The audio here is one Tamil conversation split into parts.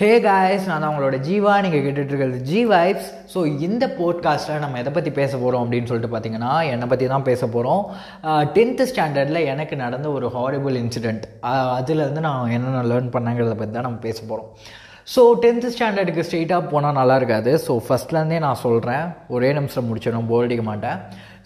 ஹே காய்ஸ் நான் தான் உங்களோட ஜீவா. நீங்கள் கேட்டுட்ருக்கிறது ஜி வைப்ஸ் ஸோ இந்த போட்காஸ்ட்டில் நம்ம எதை பற்றி பேச போகிறோம் அப்படின்னு சொல்லிட்டு பார்த்தீங்கன்னா என்னை பற்றி தான் பேச போகிறோம் டென்த்து ஸ்டாண்டர்டில் எனக்கு நடந்த ஒரு ஹாரிபிள் இன்சிடெண்ட் அதுலேருந்து நான் என்னென்ன லேர்ன் பண்ணேங்கிறத பற்றி தான் நம்ம பேச போகிறோம் ஸோ டென்த்து ஸ்டாண்டர்டுக்கு ஸ்ட்ரெயிட்டாக போனால் நல்லா இருக்காது. ஸோ ஃபஸ்ட்லேருந்தே நான் சொல்கிறேன் ஒரே நிமிஷம் முடிச்சிடும் போர் அடிக்க மாட்டேன்.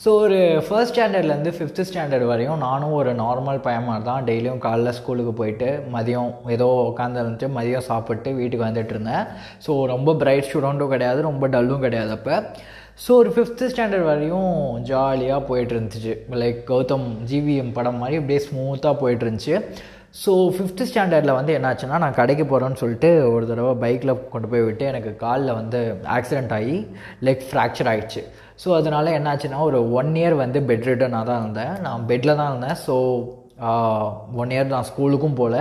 ஸோ ஒரு ஃபர்ஸ்ட் ஸ்டாண்டர்ட்லேருந்து ஃபிஃப்த்து ஸ்டாண்டர்ட் வரையும் நானும் ஒரு நார்மல் பையன் மாதிரி தான். டெய்லியும் காலைல ஸ்கூலுக்கு போயிட்டு மதியம் ஏதோ உட்காந்து இருந்துட்டு மதியம் சாப்பிட்டு வீட்டுக்கு வந்துட்டு இருந்தேன். ஸோ ரொம்ப பிரைட் ஸ்டூடெண்ட்டும் கிடையாது. ரொம்ப டல்லும் கிடையாது அப்போ. ஸோ ஒரு ஃபிஃப்த்து ஸ்டாண்டர்ட் வரையும் ஜாலியாக போயிட்டு இருந்துச்சு. லைக் கௌதம் ஜிவிஎம் படம் மாதிரி அப்படியே ஸ்மூத்தாக போயிட்டு இருந்துச்சு. ஸோ ஃபிஃப்த்து ஸ்டாண்டர்டில் வந்து என்னாச்சுன்னா நான் கடைக்கு போகிறேன்னு சொல்லிட்டு ஒரு தடவை பைக்கில் கொண்டு போய் விட்டு எனக்கு காலில் வந்து ஆக்சிடெண்ட் ஆகி லெக் ஃப்ராக்சர் ஆகிடுச்சு ஸோ அதனால் என்னாச்சுன்னா ஒரு ஒன் இயர் வந்து பெட் ரிட்டனாக தான் இருந்தேன். நான் பெட்டில் தான் இருந்தேன். ஸோ ஒன் இயர் நான் ஸ்கூலுக்கும் போகல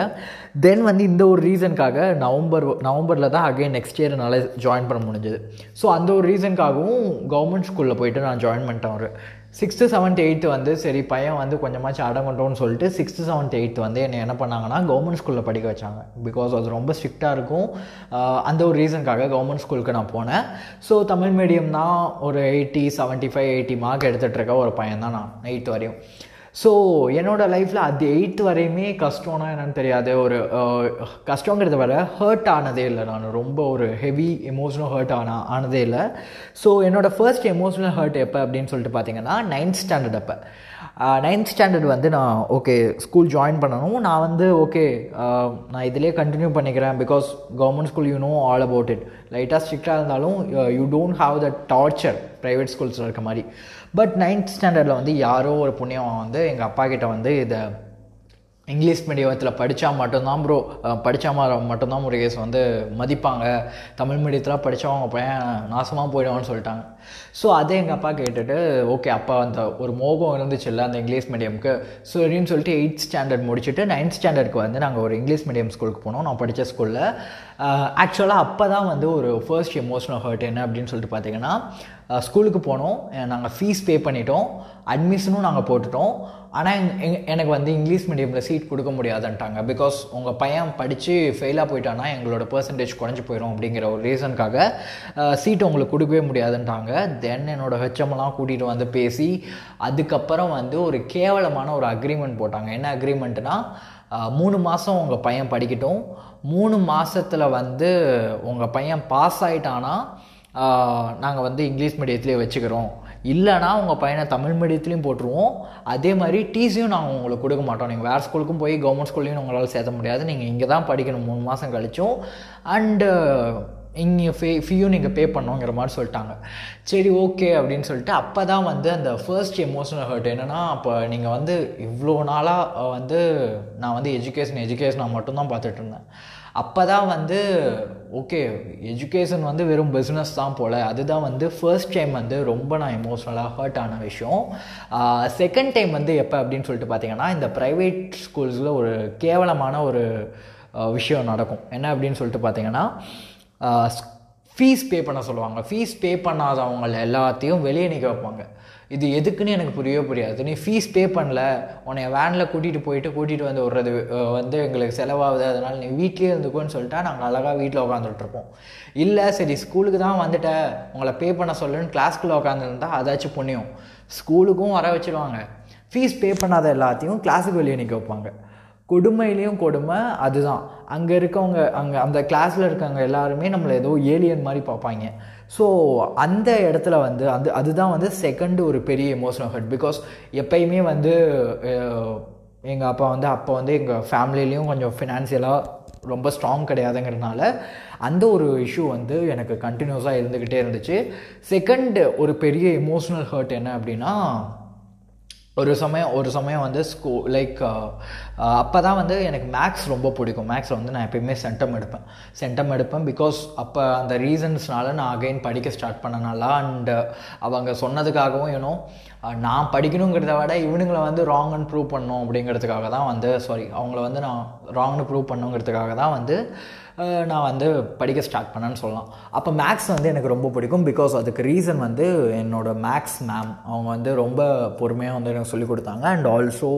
தென் வந்து இந்த ஒரு ரீசனுக்காக நவம்பர் நவம்பரில் தான் அகைன் நெக்ஸ்ட் இயர் என்னால் ஜாயின் பண்ண முடிஞ்சது. ஸோ அந்த ஒரு ரீசனுக்காகவும் கவர்மெண்ட் ஸ்கூலில் போயிட்டு நான் ஜாயின் பண்ணிட்டேன் ஒரு சிக்ஸ்த்து செவன்த் எயித்து வந்து சரி பையன் வந்து கொஞ்சமாச்சும் அடங்கட்டோன்னு சொல்லிட்டு சிக்ஸ்த்து செவன்த் எயித்து வந்து என்னை என்ன பண்ணாங்கன்னா கவர்மெண்ட் ஸ்கூலில் படிக்க வச்சாங்க. பிகாஸ் அது ரொம்ப ஸ்ட்ரிக்டாக இருக்கும். அந்த ஒரு ரீசனுக்காக கவர்மெண்ட் ஸ்கூலுக்கு நான் போனேன். ஸோ தமிழ் மீடியம் தான் ஒரு eighty seventy five eighty mark எடுத்துகிட்டு இருக்க ஒரு பையன் தான் நான் எயித்து வரையும். ஸோ என்னோடய லைஃப்பில் அது எயித்து வரையுமே கஷ்டம்னா என்னென்னு தெரியாது. ஒரு கஷ்டங்கிறத வர ஹர்ட் ஆனதே இல்லை நான். ரொம்ப ஒரு ஹெவி எமோஷனல் ஹர்ட் ஆனா ஆனதே இல்லை. ஸோ என்னோடய ஃபர்ஸ்ட் எமோஷனல் ஹர்ட் எப்போ அப்படின்னு சொல்லிட்டு பார்த்தீங்கன்னா நைன்த் ஸ்டாண்டர்ட் அப்போ. நைன்த் ஸ்டாண்டர்ட் வந்து நான் ஓகே ஸ்கூல் ஜாயின் பண்ணணும். நான் வந்து ஓகே நான் இதிலே கண்டினியூ பண்ணிக்கிறேன் because government school you know all about it லைட்டாக ஸ்ட்ரிக்டாக இருந்தாலும் you don't have the torture private ஸ்கூல்ஸில் இருக்க மாதிரி. பட் நைன்த் ஸ்டாண்டர்டில் வந்து யாரோ ஒரு புண்ணியம் வந்து எங்கள் அப்பா கிட்ட வந்து இதை இங்கிலீஷ் மீடியத்தில் படித்தா மட்டும்தான் ப்ரோ படித்தா மட்டும்தான் முருகேஷ் வந்து மதிப்பாங்க. தமிழ் மீடியத்தில் படித்தவங்க பையன் நாசமாக போயிடுவான்னு சொல்லிட்டாங்க. ஸோ அதே எங்கள் அப்பா கேட்டுட்டு ஓகே அப்பா அந்த ஒரு மோகம் இருந்துச்சுல்ல அந்த இங்கிலீஷ் மீடியமுக்கு? ஸோ அப்படின்னு சொல்லிட்டு எயித் ஸ்டாண்டர்ட் முடிச்சுட்டு நைன்த் ஸ்டாண்டர்டுக்கு வந்து நாங்கள் ஒரு இங்கிலீஷ் மீடியம் ஸ்கூலுக்கு போனோம். நான் படித்த ஸ்கூலில் ஆக்சுவலாக அப்போ தான் வந்து ஒரு ஃபர்ஸ்ட் எமோஷனல் ஹர்ட் என்ன அப்படின்னு சொல்லிட்டு பார்த்தீங்கன்னா ஸ்கூலுக்கு போனோம். நாங்கள் ஃபீஸ் பே பண்ணிட்டோம். அட்மிஷனும் நாங்கள் போட்டுட்டோம். ஆனால் எனக்கு வந்து இங்கிலீஷ் மீடியமில் சீட் கொடுக்க முடியாதுன்ட்டாங்க. பிகாஸ் உங்கள் பையன் படித்து ஃபெயிலாக போயிட்டானா எங்களோட பர்சன்டேஜ் குறைஞ்சி போயிடும் அப்படிங்கிற ஒரு ரீசனுக்காக சீட் உங்களுக்கு கொடுக்கவே முடியாதுன்ட்டாங்க. தென் என்னோடய ஹெச்எம்லாம் கூட்டிகிட்டு வந்து பேசி அதுக்கப்புறம் வந்து ஒரு கேவலமான ஒரு அக்ரிமெண்ட் போட்டாங்க. என்ன அக்ரிமெண்ட்னா மூணு மாதம் உங்கள் பையன் படிக்கட்டும். மூணு மாதத்தில் வந்து உங்கள் பையன் பாஸ் ஆகிட்டானா நாங்கள் வந்து இங்கிலீஷ் மீடியத்துலேயே வச்சுக்கிறோம். இல்லைனா உங்கள் பையனை தமிழ் மீடியத்துலேயும் போட்டுருவோம். அதே மாதிரி டிசியும் நாங்கள் உங்களுக்கு கொடுக்க மாட்டோம். நீங்கள் வேறு ஸ்கூலுக்கும் போய் கவர்மெண்ட் ஸ்கூல்லையும் உங்களால் சேர்த்த முடியாது. நீங்கள் இங்கே தான் படிக்கணும். மூணு மாதம் கழிச்சும். அண்டு இங்கே ஃபே ஃபீயும் நீங்கள் பே பண்ணுங்கிற மாதிரி சொல்லிட்டாங்க. சரி ஓகே அப்படின்னு சொல்லிட்டு அப்போ தான் வந்து அந்த ஃபர்ஸ்ட் எமோஷனல் ஹர்ட் என்னென்னா அப்போ நீங்கள் வந்து இவ்வளோ நாளாக வந்து நான் வந்து எஜுகேஷன் எஜுகேஷனாக மட்டும்தான் பார்த்துட்ருந்தேன் அப்போ தான் வந்து ஓகே எஜுகேஷன் வந்து வெறும் பிஸ்னஸ் தான் போல். அதுதான் வந்து ஃபர்ஸ்ட் டைம் வந்து ரொம்ப நான் எமோஷ்னலாக ஹர்ட் ஆன விஷயம். செகண்ட் டைம் வந்து எப்போ அப்படின்னு சொல்லிட்டு பார்த்தீங்கன்னா இந்த ப்ரைவேட் ஸ்கூல்ஸில் ஒரு கேவலமான ஒரு விஷயம் நடக்கும். என்ன அப்படின்னு சொல்லிட்டு பார்த்தீங்கன்னா ஃபீஸ் பே பண்ண சொல்லுவாங்க. ஃபீஸ் பே பண்ணாதவங்கள எல்லாத்தையும் வெளியே நிற்க வைப்பாங்க. இது எதுக்குன்னு எனக்கு புரியவே புரியாது. நீ ஃபீஸ் பே பண்ணல உன்னை வேனில் கூட்டிகிட்டு போயிட்டு கூட்டிகிட்டு வந்து விட்றது வந்து எங்களுக்கு செலவாகுது அதனால் நீ வீட்லேயே இருந்துக்கோன்னு சொல்லிட்டா நாங்கள் அழகாக வீட்டில் உட்காந்துட்ருப்போம் இல்லை சரி ஸ்கூலுக்கு தான் வந்துட்ட உங்களை பே பண்ண சொல்லுன்னு கிளாஸ்க்குள்ளே உட்காந்துருந்தா அதாச்சும் புண்ணியம். ஸ்கூலுக்கும் வர வச்சுருவாங்க. ஃபீஸ் பே பண்ணாத எல்லாத்தையும் கிளாஸுக்கு வெளியே நிற்க வைப்பாங்க. கொடுமையிலையும் கொடுமை அதுதான். அங்கே இருக்கவங்க அங்கே அந்த கிளாஸில் இருக்கவங்க எல்லாருமே நம்மளை ஏதோ ஏலியன் மாதிரி பார்ப்பாங்க. ஸோ அந்த இடத்துல வந்து அந்த அதுதான் வந்து செகண்ட் ஒரு பெரிய எமோஷனல் ஹர்ட் பிகாஸ் எப்பயுமே வந்து எங்கள் அப்பா வந்து அப்போ வந்து எங்கள் ஃபேமிலிலையும் கொஞ்சம் ஃபினான்சியலாக ரொம்ப ஸ்ட்ராங் கிடையாதுங்கிறதுனால அந்த ஒரு இஷ்யூ வந்து எனக்கு கண்டினியூஸாக இருந்துக்கிட்டே இருந்துச்சு. செகண்ட் ஒரு பெரிய எமோஷ்னல் ஹர்ட் என்ன அப்படின்னா ஒரு சமயம் ஒரு சமயம் வந்து ஸ்கூ லைக் uh, uh, அப்போ தான் வந்து எனக்கு மேக்ஸ் ரொம்ப பிடிக்கும். மேக்ஸில் வந்து நான் எப்பயுமே சென்டம் எடுப்பேன். சென்டம் எடுப்பேன் பிகாஸ் அப்போ அந்த ரீசன்ஸ்னால நான் அகைன் படிக்க ஸ்டார்ட் பண்ணனால அண்ட் uh, அவங்க சொன்னதுக்காகவும் ஏனோ நான் படிக்கணுங்கிறத விட இவனுங்களை வந்து ராங்னு ப்ரூவ் பண்ணும் அப்படிங்கிறதுக்காக தான் வந்து சாரி அவங்கள வந்து நான் ராங்னு ப்ரூவ் பண்ணுங்கிறதுக்காக தான் வந்து நான் வந்து படிக்க ஸ்டார்ட் பண்ணேன்னு சொல்லலாம். அப்போ மேக்ஸ் வந்து எனக்கு ரொம்ப பிடிக்கும் பிகாஸ் அதுக்கு ரீசன் வந்து என்னோடய மேக்ஸ் மேம் அவங்க வந்து ரொம்ப பொறுமையாக வந்து எனக்கு சொல்லிக் கொடுத்தாங்க. அண்ட் ஆல்சோ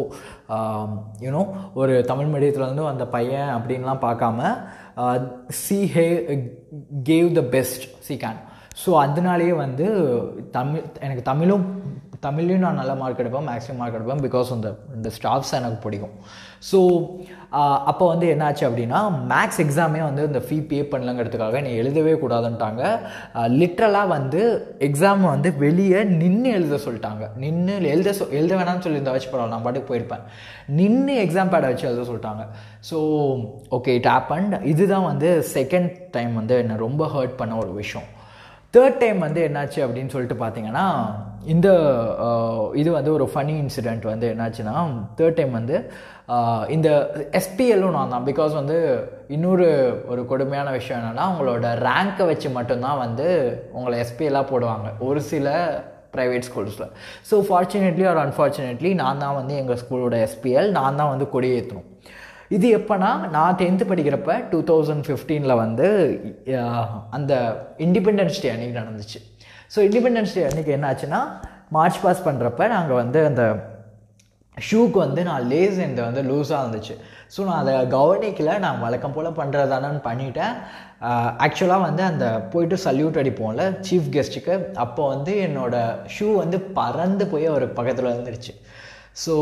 யூனோ ஒரு தமிழ் மீடியத்துலேருந்து அந்த பையன் அப்படின்லாம் பார்க்காம she hey gave the best she can so அதனாலேயே வந்து தமிழ் எனக்கு தமிழும் தமிழ்லையும் நான் நல்ல மார்க் எடுப்பேன் மேக்ஸிமம் மார்க் எடுப்பேன் பிகாஸ் அந்த இந்த ஸ்டாஃப்ஸ் எனக்கு பிடிக்கும். ஸோ அப்போ வந்து என்னாச்சு அப்படின்னா மேக்ஸ் எக்ஸாமே வந்து இந்த ஃபீ பே பண்ணலங்கிறதுக்காக நீ எழுதவே கூடாதுன்ட்டாங்க. லிட்ரலாக வந்து எக்ஸாம் வந்து வெளியே நின்று எழுத சொல்லிட்டாங்க. நின்று எழுத சொ எழுத வேணாம்னு சொல்லி இந்த வச்சு பரவாயில்ல நான் பாட்டுக்கு போயிருப்பேன். நின்று எக்ஸாம் பேடை வச்சு எழுத சொல்லிட்டாங்க. ஸோ ஓகே இட் ஆப்பண்ட் இதுதான் வந்து செகண்ட் டைம் வந்து என்னை ரொம்ப ஹர்ட் பண்ண ஒரு விஷயம். தேர்ட் டைம் வந்து என்னாச்சு அப்படின்னு சொல்லிட்டு பார்த்தீங்கன்னா இந்த இது வந்து ஒரு ஃபனி இன்சிடெண்ட் வந்து என்னாச்சுன்னா தேர்ட் டைம் வந்து இந்த எஸ்பிஎல்லும் நான் தான். பிகாஸ் வந்து இன்னொரு ஒரு கொடுமையான விஷயம் என்னென்னா உங்களோட ரேங்க்கை வச்சு மட்டும்தான் வந்து உங்களை எஸ்பிஎல்லாக போடுவாங்க. ஒரு சில ப்ரைவேட் ஸ்கூல்ஸில் ஸோ ஃபார்ச்சுனேட்லி ஆர் அன்ஃபார்ச்சுனேட்லி நான் தான் வந்து எங்கள் ஸ்கூலோட எஸ்பிஎல் நான் தான் வந்து கொடியேற்றணும் இது எப்போனா நான் டென்த்து படிக்கிறப்ப டூ தௌசண்ட் ஃபிஃப்டீனில் வந்து அந்த இண்டிபெண்டன்ஸ் டே அன்றைக்கி நடந்துச்சு. ஸோ இண்டிபெண்டன்ஸ் டே அன்றைக்கி என்னாச்சுன்னா மார்ச் பாஸ் பண்ணுறப்ப நாங்கள் வந்து அந்த ஷூக்கு வந்து நான் லேஸ் இந்த வந்து லூஸாக இருந்துச்சு. ஸோ நான் அதை கவனிக்கல. நான் வழக்கம் போல் பண்ணுறதானு பண்ணிட்டேன். ஆக்சுவலாக வந்து அந்த போயிட்டு சல்யூட் அடிப்போம்ல சீஃப் கெஸ்ட்டுக்கு அப்போ வந்து என்னோடய ஷூ வந்து பறந்து போய் அவர் பக்கத்தில் இருந்துருச்சு ஸோ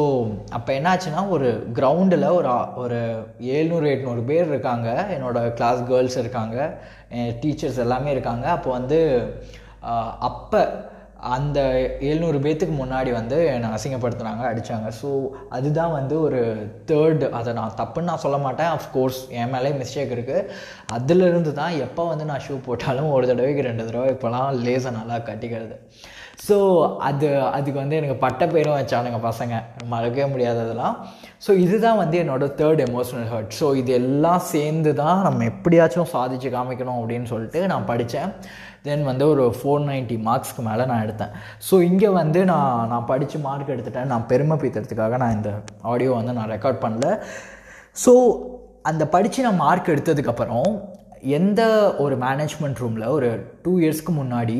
அப்போ என்னாச்சுன்னா ஒரு கிரவுண்டில் ஒரு ஒரு ஏழ்நூறு எட்நூறு பேர் இருக்காங்க. என்னோடய கிளாஸ் கேர்ள்ஸ் இருக்காங்க. டீச்சர்ஸ் எல்லாமே இருக்காங்க. அப்போ வந்து அப்போ அந்த ஏழ்நூறு பேர்த்துக்கு முன்னாடி வந்து என்னை அசிங்கப்படுத்துனாங்க அடித்தாங்க ஸோ அதுதான் வந்து ஒரு தேர்டு அதை நான் தப்புன்னு நான் சொல்ல மாட்டேன். அஃப்கோர்ஸ் என் மேலே மிஸ்டேக் இருக்குது அதிலிருந்து தான் எப்போ வந்து நான் ஷூ போட்டாலும் ஒரு தடவைக்கு ரெண்டு தடவை இப்போலாம் லேசை நல்லா கட்டிக்கிறது. ஸோ அது அதுக்கு வந்து எனக்கு பட்ட பேரும் வச்சானுங்க பசங்க. மறக்கவே முடியாததெல்லாம் ஸோ இதுதான் வந்து என்னோடய தேர்ட் எமோஷனல் ஹர்ட் ஸோ இது எல்லாம் சேர்ந்து தான் நம்ம எப்படியாச்சும் சாதிச்சு காமிக்கணும் அப்படின்னு சொல்லிட்டு நான் படித்தேன் தென் வந்து ஒரு ஃபோர் நைன்ட்டி மார்க்ஸ்க்கு மேலே நான் எடுத்தேன். ஸோ இங்கே வந்து நான் நான் படித்து மார்க் எடுத்துட்டேன். நான் பெருமை பீத்துறதுக்காக நான் இந்த ஆடியோ வந்து நான் ரெக்கார்ட் பண்ணல. ஸோ அந்த படித்து நான் மார்க் எடுத்ததுக்கப்புறம் எந்த ஒரு மேனேஜ்மெண்ட் ரூமில் ஒரு டூ இயர்ஸ்க்கு முன்னாடி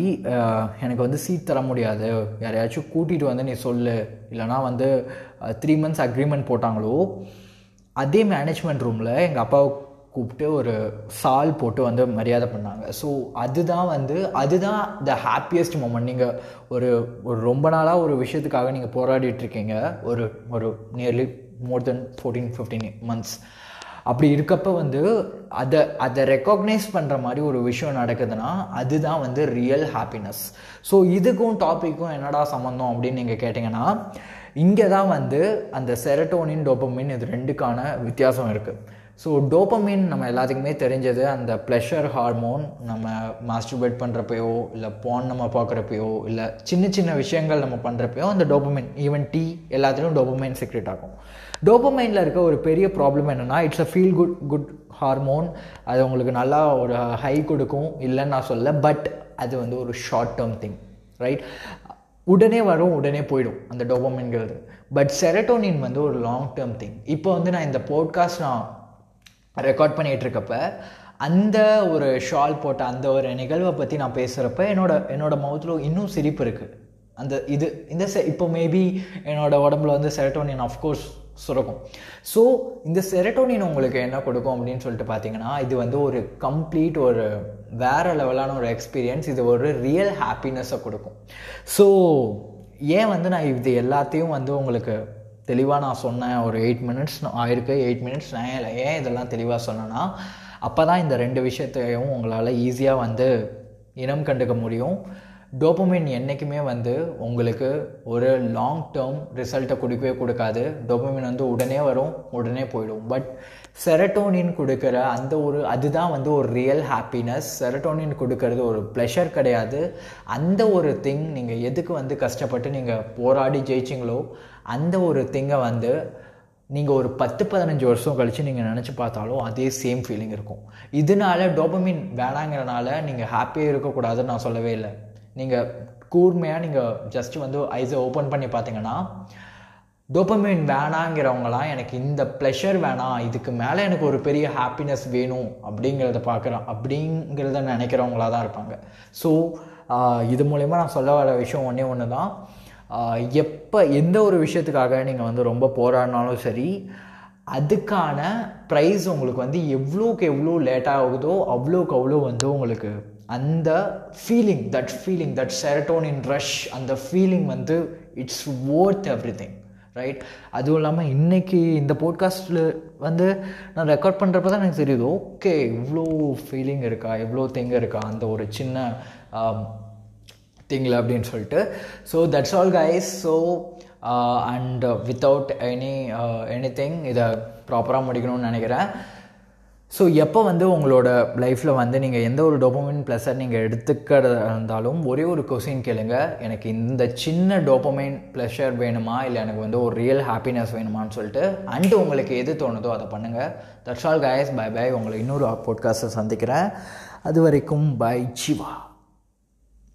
எனக்கு வந்து சீட் தர முடியாது. யாரையாச்சும் கூட்டிகிட்டு வந்து நீ சொல்லு. இல்லைனா வந்து த்ரீ மந்த்ஸ் அக்ரிமெண்ட் போட்டாங்களோ அதே மேனேஜ்மெண்ட் ரூமில் எங்கள் அப்பாவை கூப்பிட்டு ஒரு சால் போட்டு வந்து மரியாதை பண்ணாங்க. ஸோ அதுதான் வந்து அதுதான் த ஹாப்பியஸ்ட் மூமெண்ட் நீங்கள் ஒரு ஒரு ரொம்ப நாளாக ஒரு விஷயத்துக்காக நீங்கள் போராடிட்டுருக்கீங்க ஒரு ஒரு nearly more than fourteen fifteen months அப்படி இருக்கப்போ வந்து அதை அதை ரெக்கக்னைஸ் பண்ணுற மாதிரி ஒரு விஷயம் நடக்குதுன்னா அதுதான் வந்து ரியல் ஹாப்பினஸ் ஸோ இதுக்கும் டாப்பிக்கும் என்னடா சம்மந்தம் அப்படின்னு நீங்கள் கேட்டிங்கன்னா இங்கே தான் வந்து அந்த செரட்டோனின் டோப்பமின் இது ரெண்டுக்கான வித்தியாசம் இருக்குது ஸோ டோப்பமின் நம்ம எல்லாத்துக்குமே தெரிஞ்சது அந்த ப்ளஷர் ஹார்மோன் நம்ம மாஸ்டர்பேட் பண்ணுறப்பையோ இல்லை போன் நம்ம பார்க்குறப்பையோ இல்லை சின்ன சின்ன விஷயங்கள் நம்ம பண்ணுறப்பையோ அந்த டோப்பமின் ஈவன் டீ எல்லாத்துலேயும் டோப்பமைன் செக்ரெட் ஆகும். டோப்பமைனில் இருக்க ஒரு பெரிய ப்ராப்ளம் என்னென்னா it's a feel good good hormone அது உங்களுக்கு நல்லா ஒரு ஹை கொடுக்கும் இல்லைன்னு நான் சொல்ல பட் அது வந்து ஒரு ஷார்ட் டேர்ம் திங் ரைட் உடனே வரும் உடனே போயிடும் அந்த டோபமின்கிறது பட் செரட்டோனின் வந்து ஒரு லாங் டேர்ம் திங் இப்போ வந்து நான் இந்த போட்காஸ்ட் நான் ரெக்கார்ட் பண்ணிகிட்ருக்கப்ப அந்த ஒரு ஷால் போட்ட அந்த ஒரு நிகழ்வை பற்றி நான் பேசுகிறப்ப என்னோட என்னோட மவுத்தில் இன்னும் சிரிப்பு இருக்குது அந்த இது இந்த செ இப்போ மேபி என்னோட உடம்புல வந்து செரட்டோனின் ஆஃப்கோர்ஸ் சுரக்கும். ஸோ இந்த செரட்டோனின் உங்களுக்கு என்ன கொடுக்கும் அப்படின்னு சொல்லிட்டு பார்த்தீங்கன்னா இது வந்து ஒரு கம்ப்ளீட் ஒரு வேறு லெவலான ஒரு எக்ஸ்பீரியன்ஸ் இது ஒரு ரியல் ஹாப்பினஸ்ஸை கொடுக்கும். ஸோ ஏன் வந்து நான் இது எல்லாத்தையும் வந்து உங்களுக்கு தெளிவாக நான் சொன்னேன் ஒரு எயிட் மினிட்ஸ் ஆயிருக்கு எயிட் மினிட்ஸ் நான் ஏன் இதெல்லாம் தெளிவாக சொன்னேன்னா அப்போ தான் இந்த ரெண்டு விஷயத்தையும் உங்களால் ஈஸியாக வந்து இனம் கண்டுக்க முடியும். டோப்பமின் என்றைக்குமே வந்து உங்களுக்கு ஒரு லாங் டேர்ம் ரிசல்ட்டை கொடுக்கவே கொடுக்காது. டோப்பமின் வந்து உடனே வரும் உடனே போயிடும். பட் செரட்டோனின் கொடுக்குற அந்த ஒரு அதுதான் வந்து ஒரு ரியல் ஹாப்பினஸ் செரட்டோனின் கொடுக்கறது ஒரு ப்ளஷர் கிடையாது. அந்த ஒரு திங் நீங்கள் எதுக்கு வந்து கஷ்டப்பட்டு நீங்கள் போராடி ஜெயிச்சிங்களோ அந்த ஒரு திங்கை வந்து நீங்கள் ஒரு பத்து பதினஞ்சு வருஷம் கழித்து நீங்கள் நினச்சி பார்த்தாலும் அதே சேம் ஃபீலிங் இருக்கும். இதனால டோபமின் வேணாங்கிறனால நீங்கள் ஹாப்பியாக இருக்கக்கூடாதுன்னு நான் சொல்லவே இல்லை. நீங்கள் கூர்மையாக நீங்கள் ஜஸ்ட் வந்து ஐஸை ஓப்பன் பண்ணி பார்த்தீங்கன்னா டோபமின் வேணாங்கிறவங்களாம் எனக்கு இந்த ப்ளஷர் வேணாம் இதுக்கு மேலே எனக்கு ஒரு பெரிய ஹாப்பினஸ் வேணும் அப்படிங்கிறத பார்க்குறோம் அப்படிங்கிறத நினைக்கிறவங்களா தான் இருப்பாங்க. ஸோ இது மூலயமா நான் சொல்ல வர விஷயம் ஒன்றே ஒன்று தான் எப்போ எந்த ஒரு விஷயத்துக்காக நீங்கள் வந்து ரொம்ப போராடினாலும் சரி அதுக்கான ப்ரைஸ் உங்களுக்கு வந்து எவ்வளோக்கு எவ்வளோ லேட்டாக ஆகுதோ அவ்வளோக்கு அவ்வளோ வந்து உங்களுக்கு அந்த feeling that feeling that serotonin rush அந்த ஃபீலிங் வந்து it's worth everything right அதுவும் இல்லாமல் இன்றைக்கி இந்த போட்காஸ்ட்டில் வந்து நான் ரெக்கார்ட் பண்ணுறப்ப தான் எனக்கு தெரியுது ஓகே இவ்வளோ ஃபீலிங் இருக்கா இவ்வளோ திங் இருக்கா அந்த ஒரு சின்ன திங்கில் அப்படின்னு சொல்லிட்டு. So that's all guys so and without any anything இதை ப்ராப்பராக முடிக்கணும்னு நினைக்கிறேன். ஸோ எப்போ வந்து உங்களோட லைஃப்பில் வந்து நீங்கள் எந்த ஒரு டோபமின் ப்ளஸர் நீங்கள் எடுத்துக்கிறதா இருந்தாலும் ஒரே ஒரு கொஸ்டின் கேளுங்க. எனக்கு இந்த சின்ன டோபமைன் ப்ளஷர் வேணுமா? இல்லை எனக்கு வந்து ஒரு ரியல் ஹாப்பினஸ் வேணுமான்னு சொல்லிட்டு. அண்டு உங்களுக்கு எது தோணுதோ அதை பண்ணுங்கள் that's all guys bye bye உங்களை இன்னொரு பாட்காஸ்ட்டை சந்திக்கிறேன். அது வரைக்கும் பை சிவா.